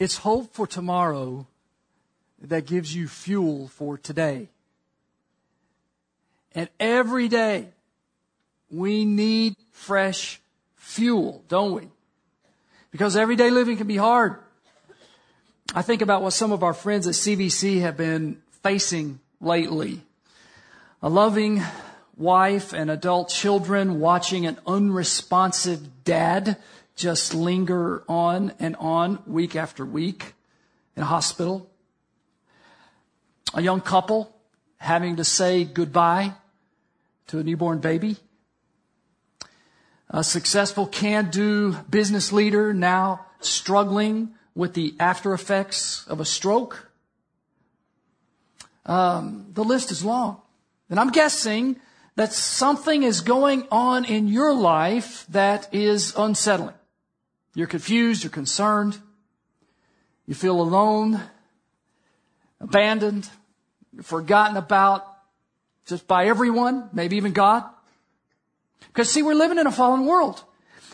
It's hope for tomorrow that gives you fuel for today. And every day we need fresh fuel, don't we? Because everyday living can be hard. I think about what some of our friends at CVC have been facing lately. A loving wife and adult children watching an unresponsive dad just linger on and on week after week in a hospital. A young couple having to say goodbye to a newborn baby. A successful can do business leader now struggling with the after effects of a stroke. Um, the list is long. And I'm guessing that something is going on in your life that is unsettling. You're confused, you're concerned, you feel alone, abandoned, forgotten about just by everyone, maybe even God. Because see, we're living in a fallen world.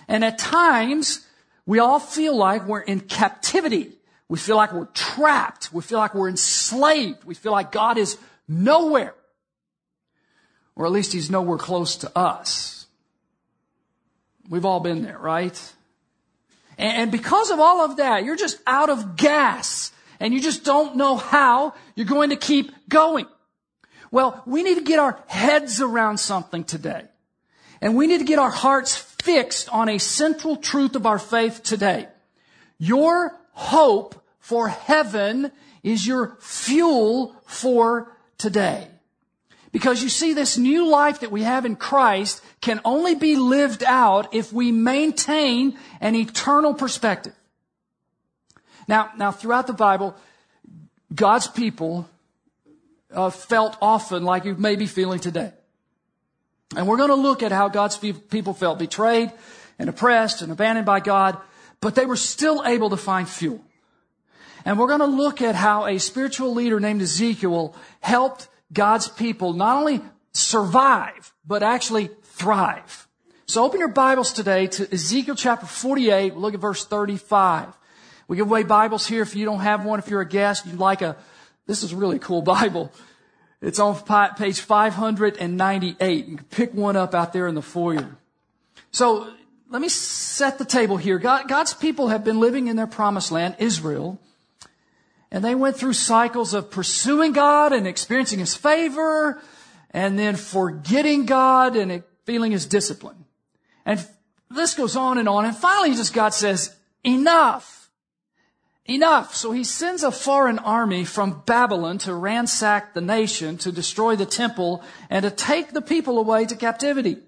And at times, we all feel like we're in captivity. We feel like we're trapped. We feel like we're enslaved. We feel like God is nowhere. Or at least He's nowhere close to us. We've all been there, right? And because of all of that, you're just out of gas and you just don't know how you're going to keep going. Well, we need to get our heads around something today. And we need to get our hearts fixed on a central truth of our faith today. Your hope for heaven is your fuel for today. Because you see, this new life that we have in Christ can only be lived out if we maintain an eternal perspective. Now, now throughout the Bible, God's people uh, felt often like you may be feeling today. And we're going to look at how God's people felt betrayed and oppressed and abandoned by God, but they were still able to find fuel. And we're going to look at how a spiritual leader named Ezekiel helped God's people not only survive, but actually thrive. So open your Bibles today to Ezekiel chapter 48. We'll look at verse 35. We give away Bibles here. If you don't have one, if you're a guest, you'd like a, this is a really cool Bible. It's on page 598. You can pick one up out there in the foyer. So let me set the table here. God, God's people have been living in their promised land, Israel, and they went through cycles of pursuing God and experiencing His favor and then forgetting God and feeling His discipline. And this goes on and on. And finally, just God says, enough. Enough. So he sends a foreign army from Babylon to ransack the nation, to destroy the temple, and to take the people away to captivity.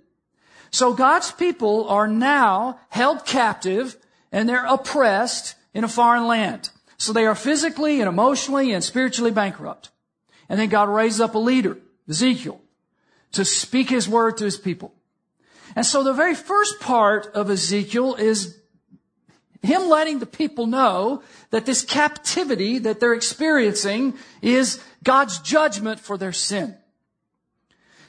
So God's people are now held captive and they're oppressed in a foreign land. So they are physically and emotionally and spiritually bankrupt. And then God raises up a leader, Ezekiel, to speak his word to his people. And so the very first part of Ezekiel is him letting the people know that this captivity that they're experiencing is God's judgment for their sin.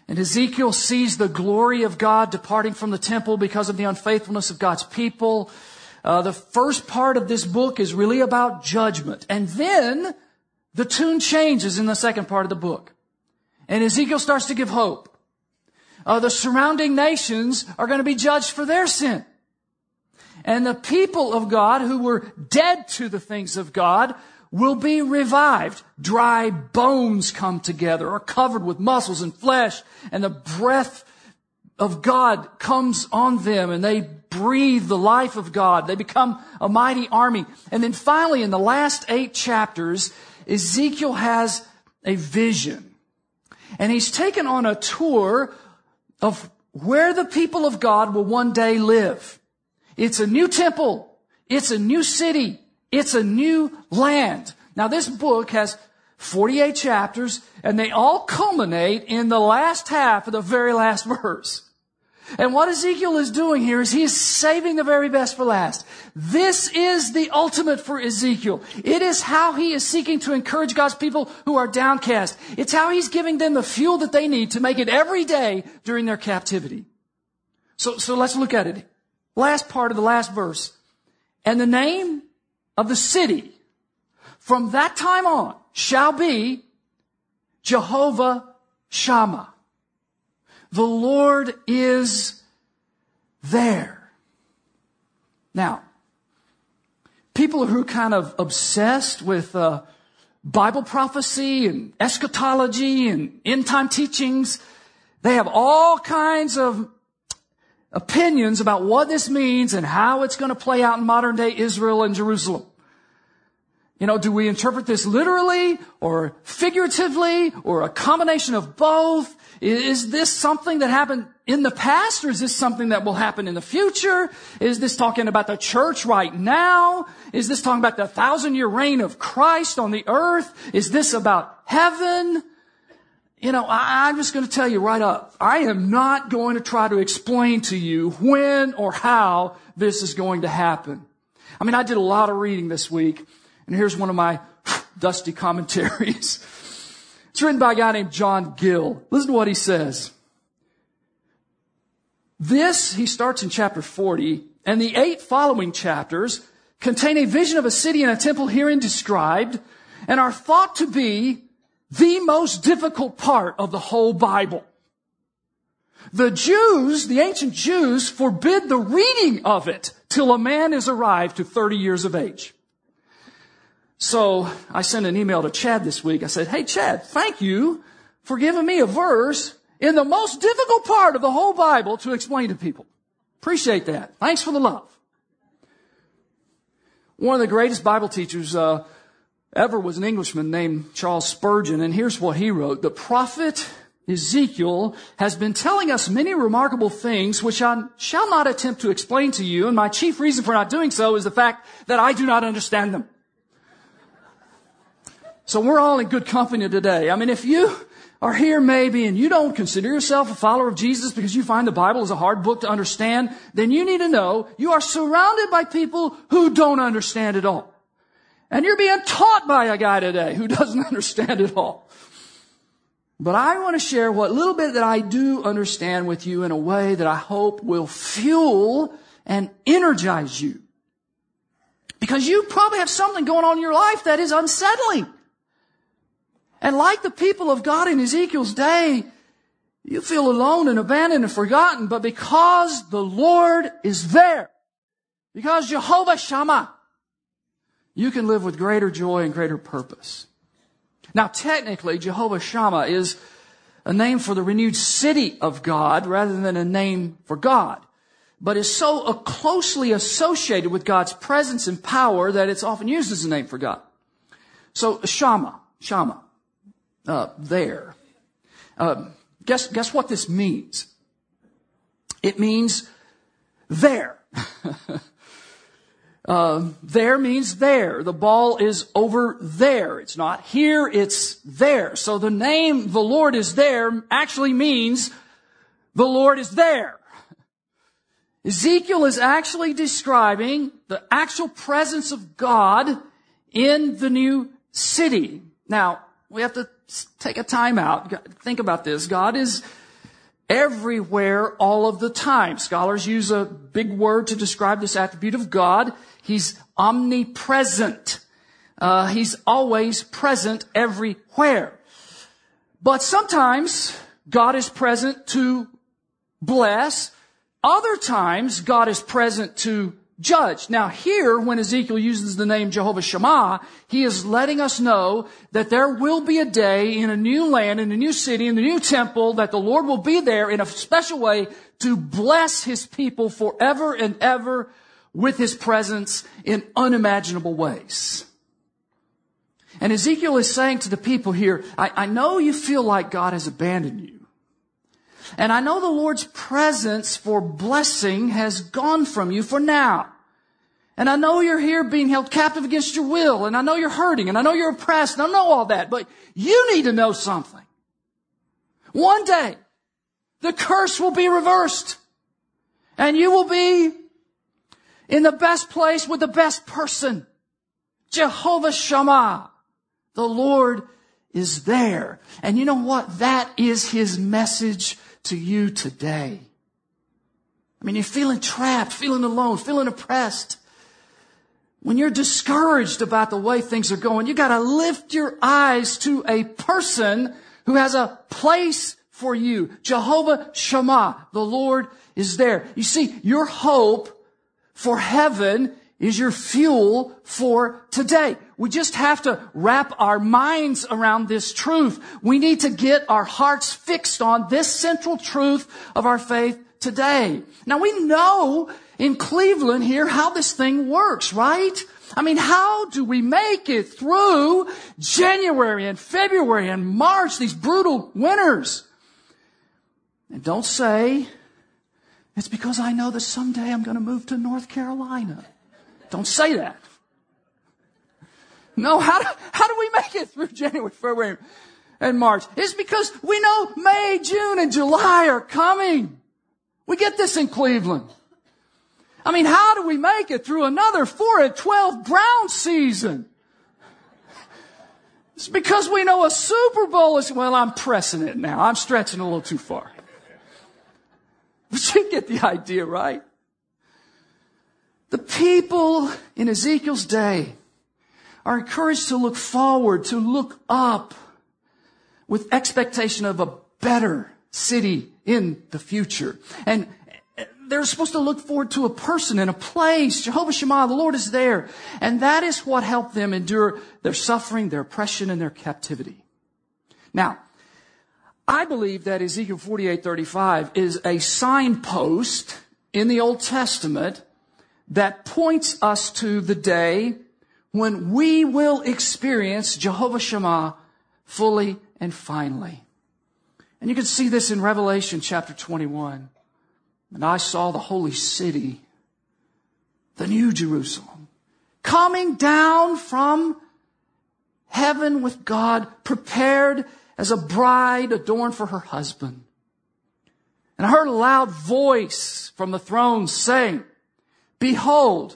And Ezekiel sees the glory of God departing from the temple because of the unfaithfulness of God's people. Uh, the first part of this book is really about judgment. And then the tune changes in the second part of the book. And Ezekiel starts to give hope. Uh, the surrounding nations are going to be judged for their sin. And the people of God who were dead to the things of God will be revived. Dry bones come together, are covered with muscles and flesh, and the breath of God comes on them and they breathe the life of God. They become a mighty army. And then finally, in the last eight chapters, Ezekiel has a vision. And he's taken on a tour of where the people of God will one day live. It's a new temple. It's a new city. It's a new land. Now this book has 48 chapters and they all culminate in the last half of the very last verse. And what Ezekiel is doing here is he is saving the very best for last. This is the ultimate for Ezekiel. It is how he is seeking to encourage God's people who are downcast. It's how he's giving them the fuel that they need to make it every day during their captivity. So, so let's look at it. Last part of the last verse. And the name of the city from that time on shall be Jehovah Shammah. The Lord is there. Now, people who are kind of obsessed with uh, Bible prophecy and eschatology and end time teachings, they have all kinds of opinions about what this means and how it's going to play out in modern day Israel and Jerusalem. You know, do we interpret this literally or figuratively or a combination of both? Is this something that happened in the past or is this something that will happen in the future? Is this talking about the church right now? Is this talking about the thousand year reign of Christ on the earth? Is this about heaven? You know, I, am just going to tell you right up. I am not going to try to explain to you when or how this is going to happen. I mean, I did a lot of reading this week and here's one of my dusty commentaries. It's written by a guy named John Gill. Listen to what he says. This, he starts in chapter 40, and the eight following chapters contain a vision of a city and a temple herein described, and are thought to be the most difficult part of the whole Bible. The Jews, the ancient Jews, forbid the reading of it till a man is arrived to 30 years of age. So I sent an email to Chad this week. I said, Hey, Chad, thank you for giving me a verse in the most difficult part of the whole Bible to explain to people. Appreciate that. Thanks for the love. One of the greatest Bible teachers uh, ever was an Englishman named Charles Spurgeon, and here's what he wrote. The prophet Ezekiel has been telling us many remarkable things which I shall not attempt to explain to you, and my chief reason for not doing so is the fact that I do not understand them. So we're all in good company today. I mean, if you are here maybe and you don't consider yourself a follower of Jesus because you find the Bible is a hard book to understand, then you need to know you are surrounded by people who don't understand it all. And you're being taught by a guy today who doesn't understand it all. But I want to share what little bit that I do understand with you in a way that I hope will fuel and energize you. Because you probably have something going on in your life that is unsettling. And like the people of God in Ezekiel's day, you feel alone and abandoned and forgotten, but because the Lord is there, because Jehovah Shammah, you can live with greater joy and greater purpose. Now, technically, Jehovah Shammah is a name for the renewed city of God rather than a name for God, but is so closely associated with God's presence and power that it's often used as a name for God. So, Shammah, Shammah uh, there. Uh, guess, guess what this means? It means there. uh, there means there. The ball is over there. It's not here, it's there. So the name the Lord is there actually means the Lord is there. Ezekiel is actually describing the actual presence of God in the new city. Now, we have to take a time out. Think about this. God is everywhere all of the time. Scholars use a big word to describe this attribute of God. He's omnipresent. Uh, he's always present everywhere. But sometimes God is present to bless. Other times God is present to judge. Now here, when Ezekiel uses the name Jehovah Shammah, he is letting us know that there will be a day in a new land, in a new city, in the new temple, that the Lord will be there in a special way to bless his people forever and ever with his presence in unimaginable ways. And Ezekiel is saying to the people here, I, I know you feel like God has abandoned you. And I know the Lord's presence for blessing has gone from you for now. And I know you're here being held captive against your will. And I know you're hurting. And I know you're oppressed. And I know all that. But you need to know something. One day, the curse will be reversed. And you will be in the best place with the best person. Jehovah Shammah. The Lord is there. And you know what? That is his message to you today. I mean, you're feeling trapped, feeling alone, feeling oppressed. When you're discouraged about the way things are going, you gotta lift your eyes to a person who has a place for you. Jehovah Shammah, the Lord is there. You see, your hope for heaven is your fuel for today. We just have to wrap our minds around this truth. We need to get our hearts fixed on this central truth of our faith today. Now we know in Cleveland here how this thing works, right? I mean, how do we make it through January and February and March, these brutal winters? And don't say, it's because I know that someday I'm going to move to North Carolina. Don't say that. No, how do, how do we make it through January, February, and March? It's because we know May, June, and July are coming. We get this in Cleveland. I mean, how do we make it through another 4 and 12 brown season? It's because we know a Super Bowl is, well, I'm pressing it now. I'm stretching a little too far. But you get the idea, right? The people in Ezekiel's day are encouraged to look forward, to look up with expectation of a better city in the future. And they're supposed to look forward to a person and a place. Jehovah Shammah, the Lord is there. And that is what helped them endure their suffering, their oppression, and their captivity. Now, I believe that Ezekiel 48:35 is a signpost in the Old Testament that points us to the day when we will experience Jehovah Shammah fully and finally. And you can see this in Revelation chapter 21. And I saw the holy city, the new Jerusalem, coming down from heaven with God, prepared as a bride adorned for her husband. And I heard a loud voice from the throne saying, Behold,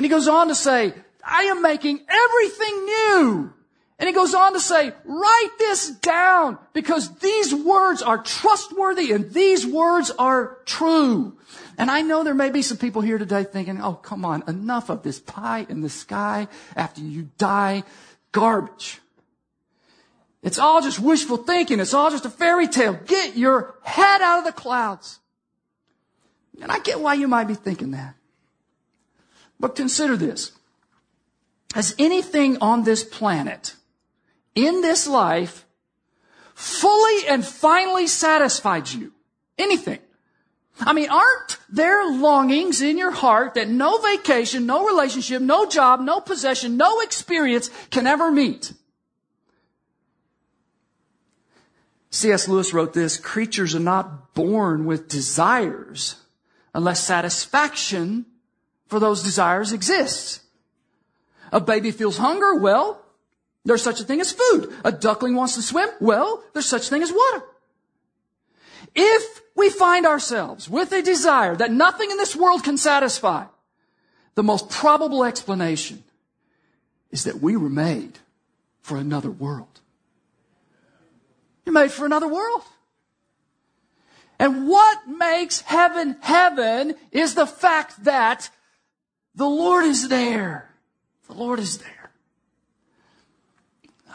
And he goes on to say, I am making everything new. And he goes on to say, write this down because these words are trustworthy and these words are true. And I know there may be some people here today thinking, oh, come on, enough of this pie in the sky after you die garbage. It's all just wishful thinking. It's all just a fairy tale. Get your head out of the clouds. And I get why you might be thinking that. But consider this. Has anything on this planet, in this life, fully and finally satisfied you? Anything? I mean, aren't there longings in your heart that no vacation, no relationship, no job, no possession, no experience can ever meet? C.S. Lewis wrote this, creatures are not born with desires unless satisfaction for those desires exists. A baby feels hunger, well, there's such a thing as food. A duckling wants to swim, well, there's such a thing as water. If we find ourselves with a desire that nothing in this world can satisfy, the most probable explanation is that we were made for another world. You're made for another world. And what makes heaven heaven is the fact that the Lord is there. The Lord is there.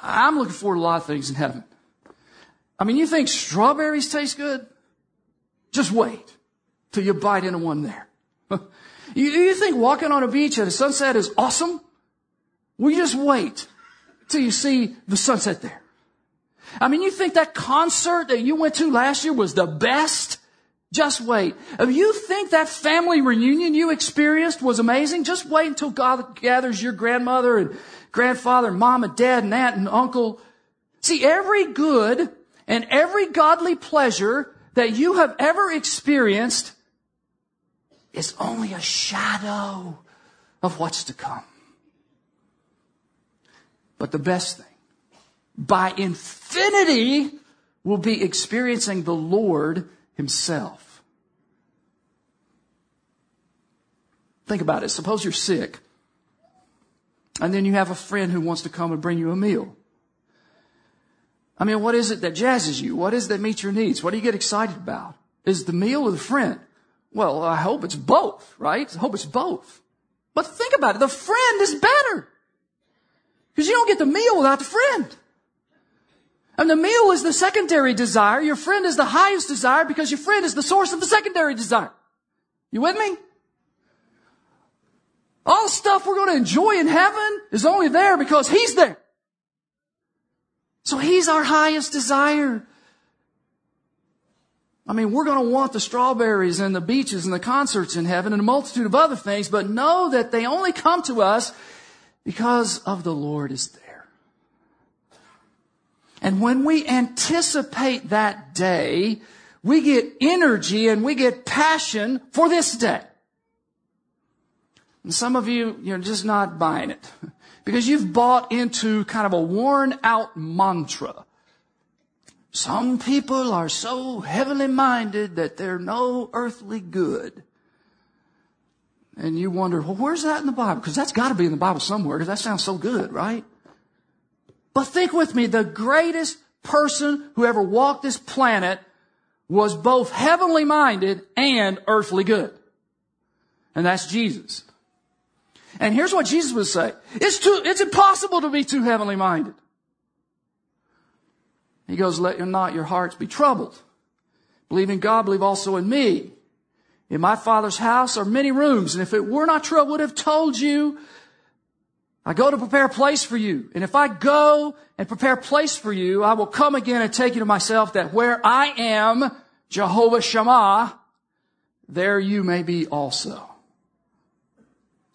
I'm looking forward to a lot of things in heaven. I mean, you think strawberries taste good? Just wait till you bite into one there. you, you think walking on a beach at a sunset is awesome? You just wait till you see the sunset there. I mean, you think that concert that you went to last year was the best? Just wait. If you think that family reunion you experienced was amazing, just wait until God gathers your grandmother and grandfather and mom and dad and aunt and uncle. See, every good and every godly pleasure that you have ever experienced is only a shadow of what's to come. But the best thing, by infinity, will be experiencing the Lord himself. Think about it. Suppose you're sick and then you have a friend who wants to come and bring you a meal. I mean, what is it that jazzes you? What is it that meets your needs? What do you get excited about? Is the meal or the friend? Well, I hope it's both, right? I hope it's both. But think about it. The friend is better. Because you don't get the meal without the friend. And the meal is the secondary desire. Your friend is the highest desire because your friend is the source of the secondary desire. You with me? All stuff we're going to enjoy in heaven is only there because He's there. So He's our highest desire. I mean, we're going to want the strawberries and the beaches and the concerts in heaven and a multitude of other things, but know that they only come to us because of the Lord is there. And when we anticipate that day, we get energy and we get passion for this day. And some of you, you're just not buying it because you've bought into kind of a worn out mantra. Some people are so heavenly minded that they're no earthly good. And you wonder, well, where's that in the Bible? Because that's got to be in the Bible somewhere because that sounds so good, right? But think with me, the greatest person who ever walked this planet was both heavenly minded and earthly good. And that's Jesus. And here's what Jesus would say. It's too, it's impossible to be too heavenly minded. He goes, let not your hearts be troubled. Believe in God, believe also in me. In my father's house are many rooms, and if it were not true, I would have told you. I go to prepare a place for you. And if I go and prepare a place for you, I will come again and take you to myself that where I am, Jehovah Shammah, there you may be also.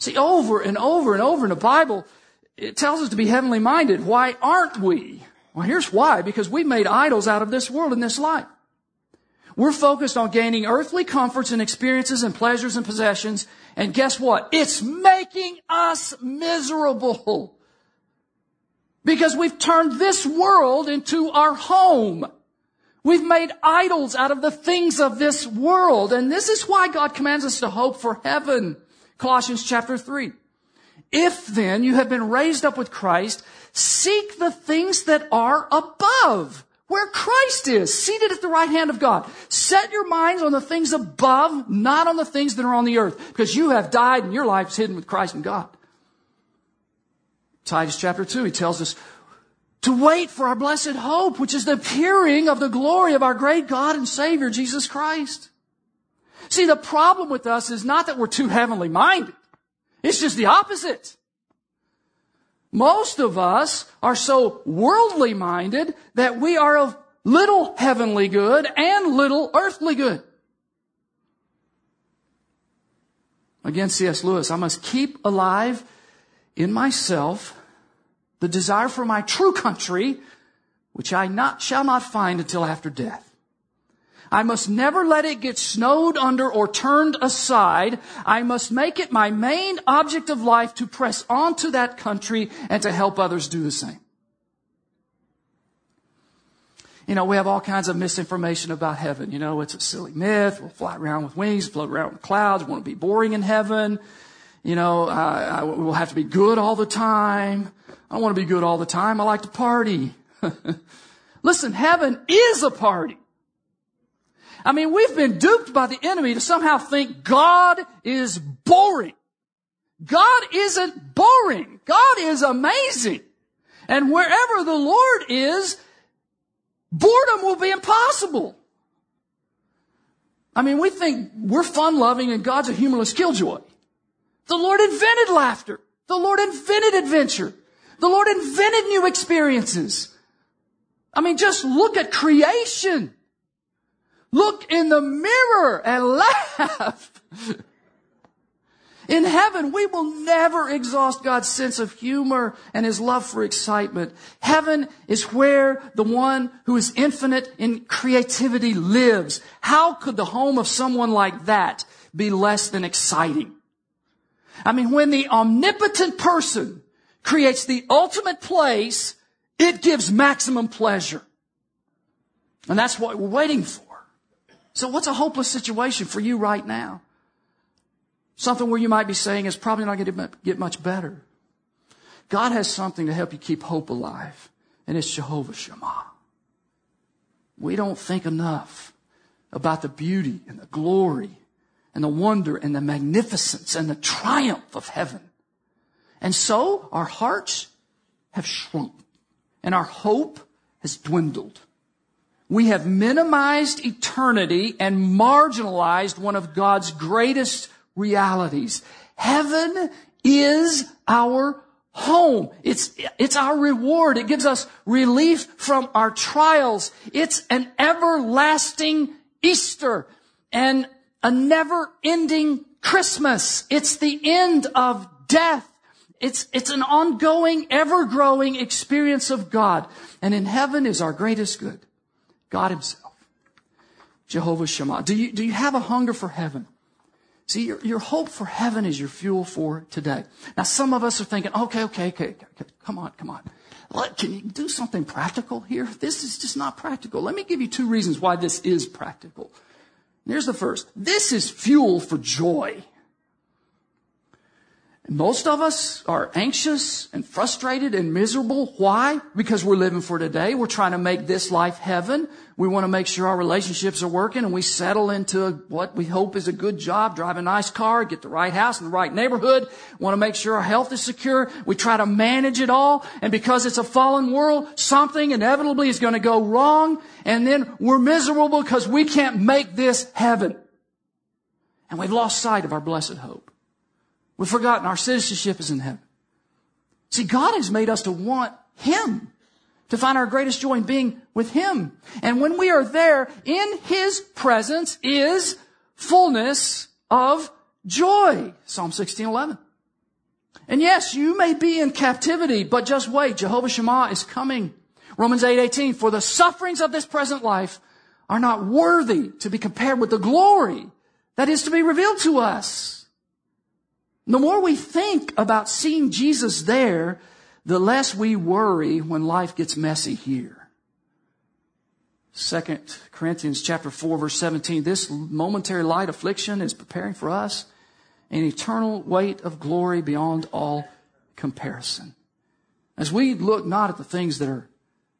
See, over and over and over in the Bible, it tells us to be heavenly minded. Why aren't we? Well, here's why. Because we made idols out of this world and this life. We're focused on gaining earthly comforts and experiences and pleasures and possessions. And guess what? It's making us miserable. Because we've turned this world into our home. We've made idols out of the things of this world. And this is why God commands us to hope for heaven. Colossians chapter 3. If then you have been raised up with Christ, seek the things that are above, where Christ is, seated at the right hand of God. Set your minds on the things above, not on the things that are on the earth, because you have died and your life is hidden with Christ in God. Titus chapter 2, he tells us to wait for our blessed hope, which is the appearing of the glory of our great God and Savior, Jesus Christ. See, the problem with us is not that we're too heavenly minded. It's just the opposite. Most of us are so worldly minded that we are of little heavenly good and little earthly good. Again, C.S. Lewis, I must keep alive in myself the desire for my true country, which I not, shall not find until after death. I must never let it get snowed under or turned aside. I must make it my main object of life to press on to that country and to help others do the same. You know, we have all kinds of misinformation about heaven. You know, it's a silly myth. We'll fly around with wings, float around with clouds. We won't be boring in heaven. You know, we'll have to be good all the time. I don't want to be good all the time. I like to party. Listen, heaven is a party. I mean, we've been duped by the enemy to somehow think God is boring. God isn't boring. God is amazing. And wherever the Lord is, boredom will be impossible. I mean, we think we're fun loving and God's a humorless killjoy. The Lord invented laughter. The Lord invented adventure. The Lord invented new experiences. I mean, just look at creation. Look in the mirror and laugh. In heaven, we will never exhaust God's sense of humor and his love for excitement. Heaven is where the one who is infinite in creativity lives. How could the home of someone like that be less than exciting? I mean, when the omnipotent person creates the ultimate place, it gives maximum pleasure. And that's what we're waiting for. So what's a hopeless situation for you right now? Something where you might be saying is probably not going to get much better. God has something to help you keep hope alive, and it's Jehovah Shammah. We don't think enough about the beauty and the glory and the wonder and the magnificence and the triumph of heaven. And so our hearts have shrunk and our hope has dwindled. We have minimized eternity and marginalized one of God's greatest realities. Heaven is our home. It's, it's our reward. It gives us relief from our trials. It's an everlasting Easter and a never ending Christmas. It's the end of death. It's, it's an ongoing, ever growing experience of God. And in heaven is our greatest good. God himself. Jehovah Shammah. Do you, do you have a hunger for heaven? See, your, your hope for heaven is your fuel for today. Now, some of us are thinking, okay, okay, okay, okay come on, come on. Can you do something practical here? This is just not practical. Let me give you two reasons why this is practical. Here's the first. This is fuel for joy. Most of us are anxious and frustrated and miserable. Why? Because we're living for today. We're trying to make this life heaven. We want to make sure our relationships are working and we settle into what we hope is a good job, drive a nice car, get the right house in the right neighborhood. We want to make sure our health is secure. We try to manage it all. And because it's a fallen world, something inevitably is going to go wrong. And then we're miserable because we can't make this heaven. And we've lost sight of our blessed hope. We've forgotten our citizenship is in heaven. See, God has made us to want Him, to find our greatest joy in being with Him. And when we are there, in His presence is fullness of joy. Psalm 16, 11. And yes, you may be in captivity, but just wait. Jehovah Shammah is coming. Romans 8, 18. For the sufferings of this present life are not worthy to be compared with the glory that is to be revealed to us. The more we think about seeing Jesus there, the less we worry when life gets messy here. Second Corinthians chapter 4 verse 17, this momentary light affliction is preparing for us an eternal weight of glory beyond all comparison. As we look not at the things that are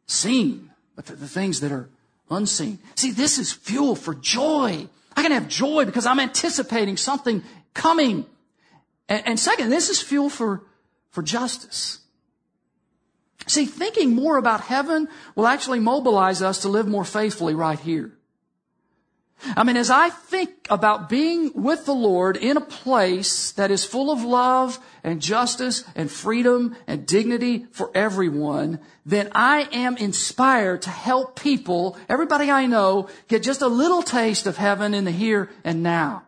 seen, but the things that are unseen. See, this is fuel for joy. I can have joy because I'm anticipating something coming and, and second, this is fuel for, for justice. See, thinking more about heaven will actually mobilize us to live more faithfully right here. I mean, as I think about being with the Lord in a place that is full of love and justice and freedom and dignity for everyone, then I am inspired to help people, everybody I know, get just a little taste of heaven in the here and now.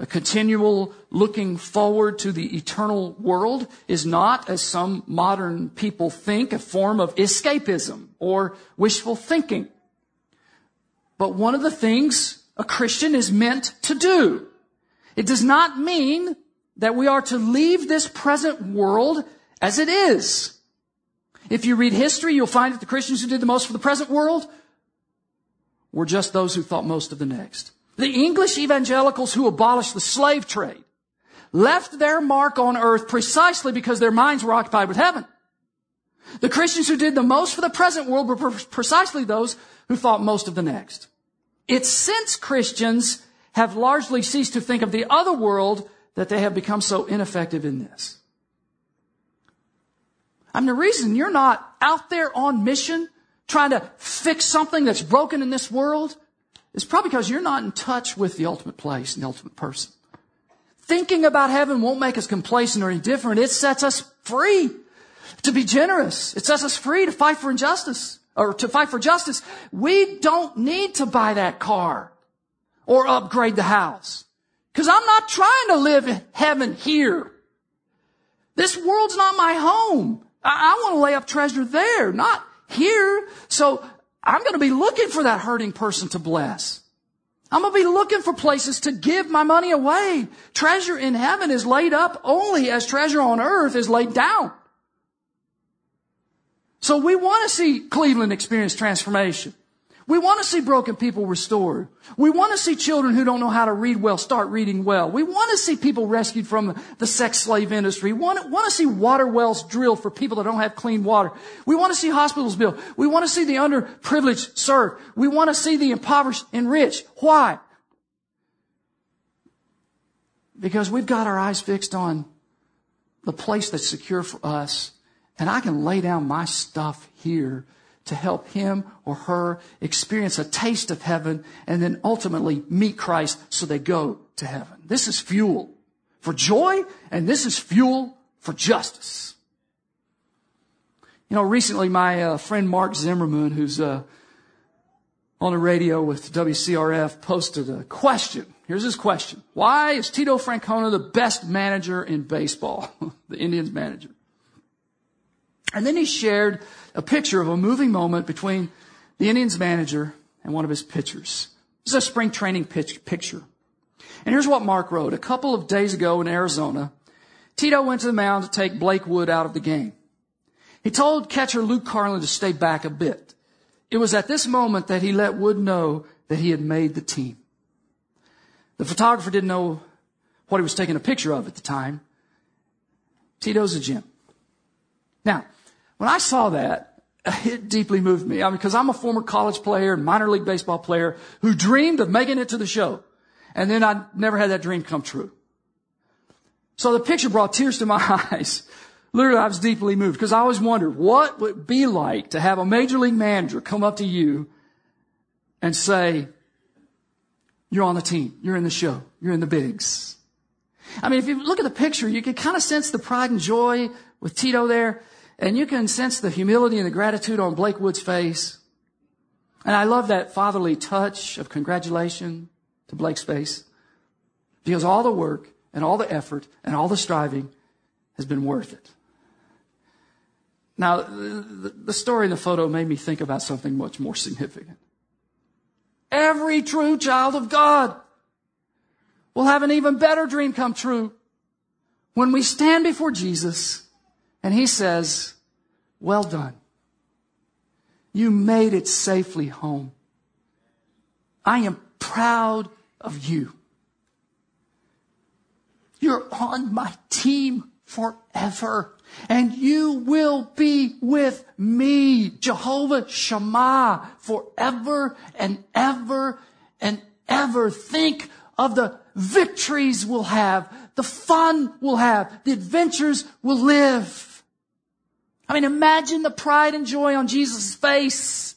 A continual looking forward to the eternal world is not, as some modern people think, a form of escapism or wishful thinking. But one of the things a Christian is meant to do. It does not mean that we are to leave this present world as it is. If you read history, you'll find that the Christians who did the most for the present world were just those who thought most of the next. The English evangelicals who abolished the slave trade left their mark on earth precisely because their minds were occupied with heaven. The Christians who did the most for the present world were precisely those who thought most of the next. It's since Christians have largely ceased to think of the other world that they have become so ineffective in this. I mean, the reason you're not out there on mission trying to fix something that's broken in this world it's probably because you're not in touch with the ultimate place and the ultimate person. Thinking about heaven won't make us complacent or indifferent. It sets us free to be generous. It sets us free to fight for injustice or to fight for justice. We don't need to buy that car or upgrade the house because I'm not trying to live in heaven here. This world's not my home. I, I want to lay up treasure there, not here. So I'm going to be looking for that hurting person to bless. I'm going to be looking for places to give my money away. Treasure in heaven is laid up only as treasure on earth is laid down. So we want to see Cleveland experience transformation. We want to see broken people restored. We want to see children who don't know how to read well start reading well. We want to see people rescued from the sex slave industry. We want to, want to see water wells drilled for people that don't have clean water. We want to see hospitals built. We want to see the underprivileged served. We want to see the impoverished enriched. Why? Because we've got our eyes fixed on the place that's secure for us. And I can lay down my stuff here to help him or her experience a taste of heaven and then ultimately meet Christ so they go to heaven. This is fuel for joy and this is fuel for justice. You know, recently my uh, friend Mark Zimmerman, who's uh, on the radio with WCRF, posted a question. Here's his question. Why is Tito Francona the best manager in baseball? the Indians manager. And then he shared a picture of a moving moment between the Indians manager and one of his pitchers. This is a spring training pitch, picture. And here's what Mark wrote. A couple of days ago in Arizona, Tito went to the mound to take Blake Wood out of the game. He told catcher Luke Carlin to stay back a bit. It was at this moment that he let Wood know that he had made the team. The photographer didn't know what he was taking a picture of at the time. Tito's a gem. Now, when I saw that, it deeply moved me. I mean, because I'm a former college player and minor league baseball player who dreamed of making it to the show. And then I never had that dream come true. So the picture brought tears to my eyes. Literally, I was deeply moved because I always wondered what would it be like to have a major league manager come up to you and say, you're on the team. You're in the show. You're in the bigs. I mean, if you look at the picture, you can kind of sense the pride and joy with Tito there. And you can sense the humility and the gratitude on Blake Wood's face. And I love that fatherly touch of congratulation to Blake's face. Because all the work and all the effort and all the striving has been worth it. Now, the story in the photo made me think about something much more significant. Every true child of God will have an even better dream come true when we stand before Jesus and he says, well done. You made it safely home. I am proud of you. You're on my team forever. And you will be with me, Jehovah Shammah, forever and ever and ever. Think of the victories we'll have, the fun we'll have, the adventures we'll live. I mean, imagine the pride and joy on Jesus' face.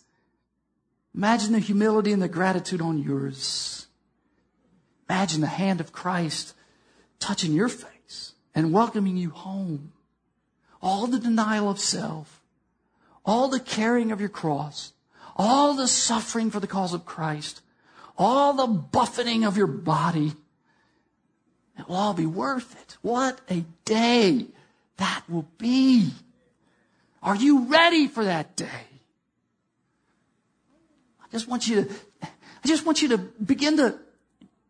Imagine the humility and the gratitude on yours. Imagine the hand of Christ touching your face and welcoming you home. All the denial of self, all the carrying of your cross, all the suffering for the cause of Christ, all the buffeting of your body. It will all be worth it. What a day that will be. Are you ready for that day? I just want you to, I just want you to begin to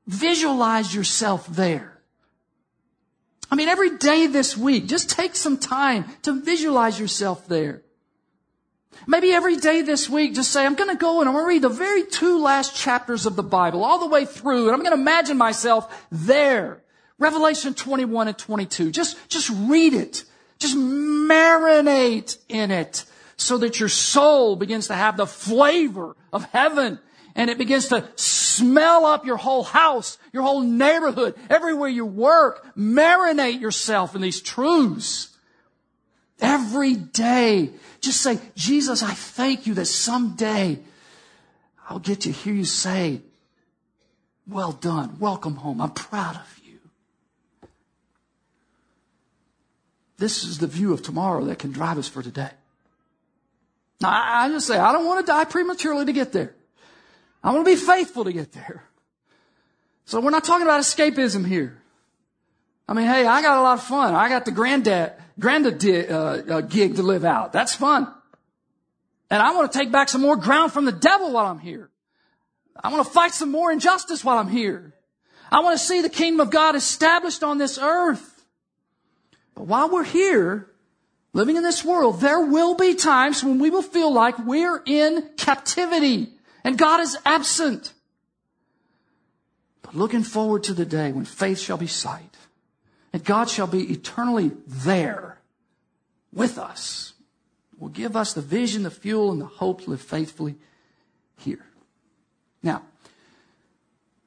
visualize yourself there. I mean, every day this week, just take some time to visualize yourself there. Maybe every day this week, just say, I'm going to go and I'm going to read the very two last chapters of the Bible all the way through, and I'm going to imagine myself there. Revelation 21 and 22. Just, just read it. Just marinate in it so that your soul begins to have the flavor of heaven and it begins to smell up your whole house, your whole neighborhood, everywhere you work. Marinate yourself in these truths. Every day, just say, Jesus, I thank you that someday I'll get to hear you say, well done, welcome home, I'm proud of you. This is the view of tomorrow that can drive us for today. Now, I, just say, I don't want to die prematurely to get there. I want to be faithful to get there. So we're not talking about escapism here. I mean, hey, I got a lot of fun. I got the granddad, granddad uh, uh, gig to live out. That's fun. And I want to take back some more ground from the devil while I'm here. I want to fight some more injustice while I'm here. I want to see the kingdom of God established on this earth. But while we're here, living in this world, there will be times when we will feel like we're in captivity and God is absent. But looking forward to the day when faith shall be sight and God shall be eternally there with us, will give us the vision, the fuel, and the hope to live faithfully here. Now,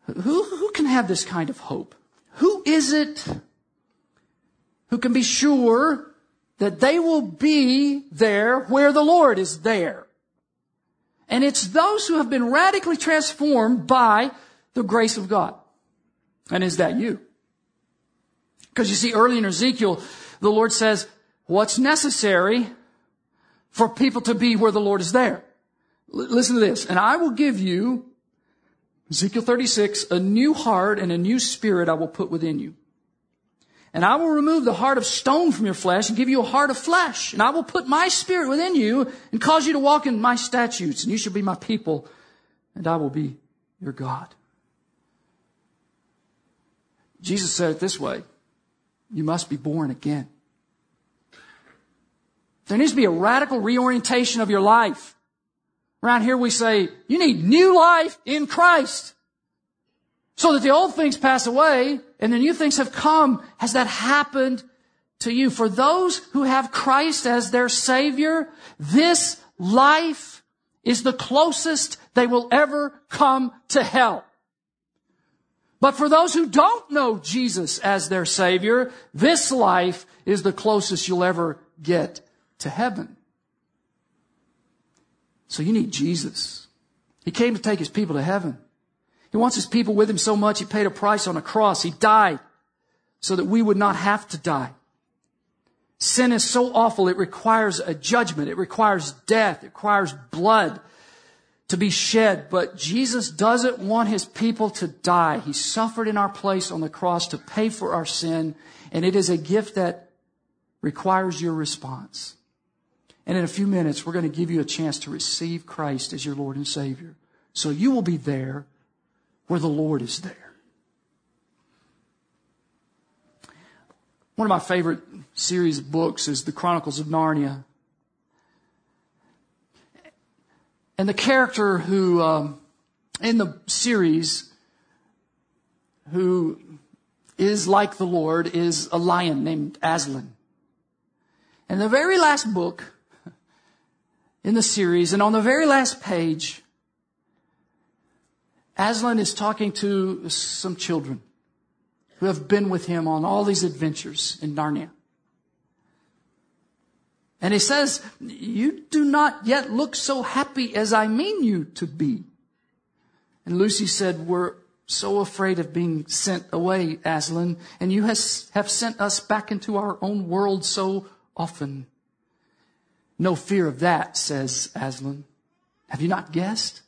who, who can have this kind of hope? Who is it who can be sure that they will be there where the Lord is there? And it's those who have been radically transformed by the grace of God. And is that you? Because you see, early in Ezekiel, the Lord says, what's necessary for people to be where the Lord is there? L- listen to this. And I will give you Ezekiel 36, a new heart and a new spirit I will put within you. And I will remove the heart of stone from your flesh and give you a heart of flesh. And I will put my spirit within you and cause you to walk in my statutes. And you shall be my people and I will be your God. Jesus said it this way. You must be born again. There needs to be a radical reorientation of your life. Around here we say, you need new life in Christ. So that the old things pass away and the new things have come. Has that happened to you? For those who have Christ as their Savior, this life is the closest they will ever come to hell. But for those who don't know Jesus as their Savior, this life is the closest you'll ever get to heaven. So you need Jesus. He came to take his people to heaven. He wants his people with him so much he paid a price on a cross. He died so that we would not have to die. Sin is so awful, it requires a judgment. It requires death. It requires blood to be shed. But Jesus doesn't want his people to die. He suffered in our place on the cross to pay for our sin. And it is a gift that requires your response. And in a few minutes, we're going to give you a chance to receive Christ as your Lord and Savior. So you will be there where the Lord is there. One of my favorite series of books is The Chronicles of Narnia. And the character who, um, in the series, who is like the Lord, is a lion named Aslan. And the very last book, in the series. And on the very last page, Aslan is talking to some children who have been with him on all these adventures in Narnia. And he says, you do not yet look so happy as I mean you to be. And Lucy said, we're so afraid of being sent away, Aslan, and you has, have sent us back into our own world so often. No fear of that, says Aslan. Have you not guessed?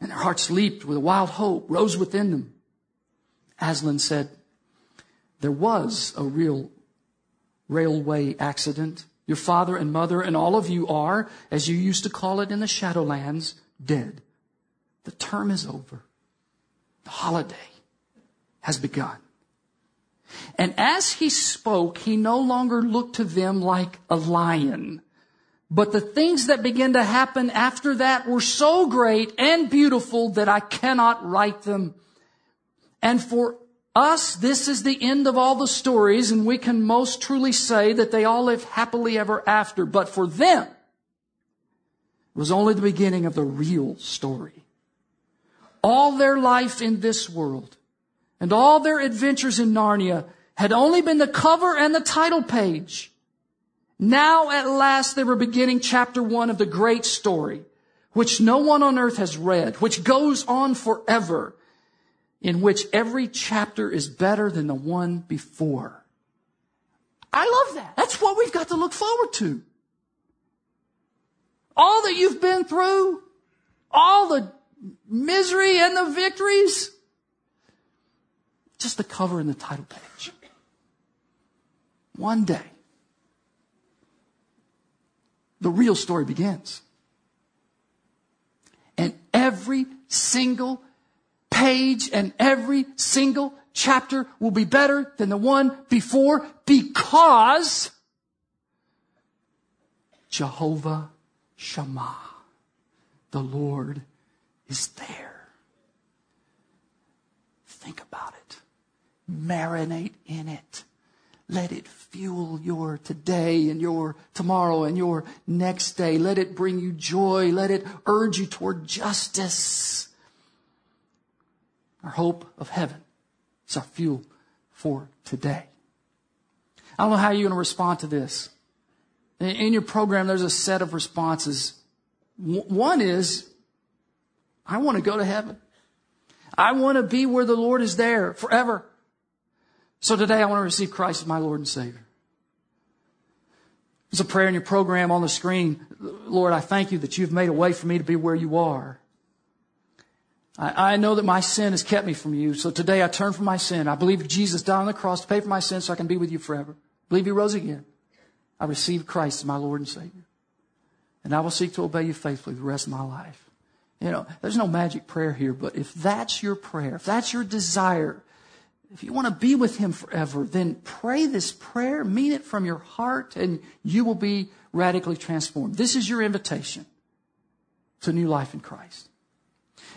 And their hearts leaped with a wild hope, rose within them. Aslan said, there was a real railway accident. Your father and mother and all of you are, as you used to call it in the Shadowlands, dead. The term is over. The holiday has begun. And as he spoke, he no longer looked to them like a lion but the things that began to happen after that were so great and beautiful that I cannot write them. And for us, this is the end of all the stories, and we can most truly say that they all lived happily ever after. But for them, it was only the beginning of the real story. All their life in this world and all their adventures in Narnia had only been the cover and the title page. Now at last they were beginning chapter one of the great story, which no one on earth has read, which goes on forever, in which every chapter is better than the one before. I love that. That's what we've got to look forward to. All that you've been through, all the misery and the victories, just the cover and the title page. One day, the real story begins. And every single page and every single chapter will be better than the one before because Jehovah Shammah, the Lord is there. Think about it. Marinate in it. Let it fuel your today and your tomorrow and your next day. Let it bring you joy. Let it urge you toward justice. Our hope of heaven is our fuel for today. I don't know how you're going to respond to this. In your program, there's a set of responses. One is, I want to go to heaven. I want to be where the Lord is there forever. So today I want to receive Christ as my Lord and Savior. There's a prayer in your program on the screen. Lord, I thank you that you've made a way for me to be where you are. I, I know that my sin has kept me from you. So today I turn from my sin. I believe Jesus died on the cross to pay for my sin so I can be with you forever. I believe he rose again. I receive Christ as my Lord and Savior. And I will seek to obey you faithfully the rest of my life. You know, there's no magic prayer here, but if that's your prayer, if that's your desire, if you want to be with him forever, then pray this prayer, mean it from your heart, and you will be radically transformed. This is your invitation to new life in Christ.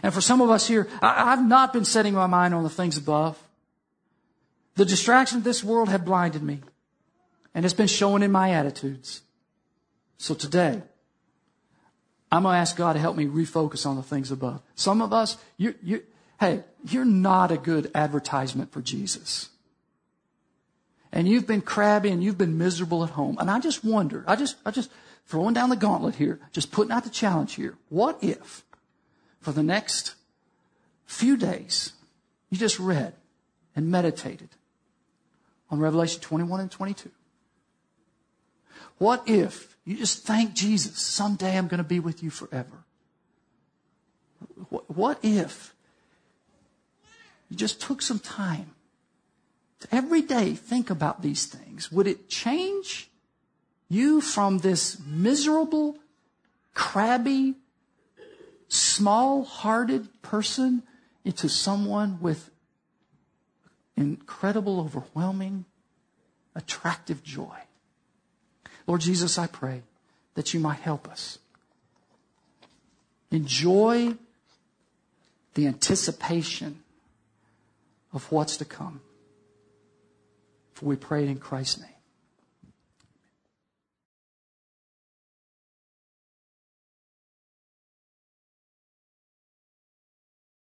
And for some of us here, I, have not been setting my mind on the things above. The distractions of this world have blinded me, and it's been showing in my attitudes. So today, I'm going to ask God to help me refocus on the things above. Some of us, you, you, hey, you're not a good advertisement for Jesus. And you've been crabby and you've been miserable at home. And I just wonder, I just, I just throwing down the gauntlet here, just putting out the challenge here. What if for the next few days you just read and meditated on Revelation 21 and 22? What if you just thank Jesus, someday I'm going to be with you forever? What if you just took some time to every day think about these things, would it change you from this miserable, crabby, small hearted person into someone with incredible, overwhelming, attractive joy? Lord Jesus, I pray that you might help us enjoy the anticipation of what's to come. For we pray it in Christ's name.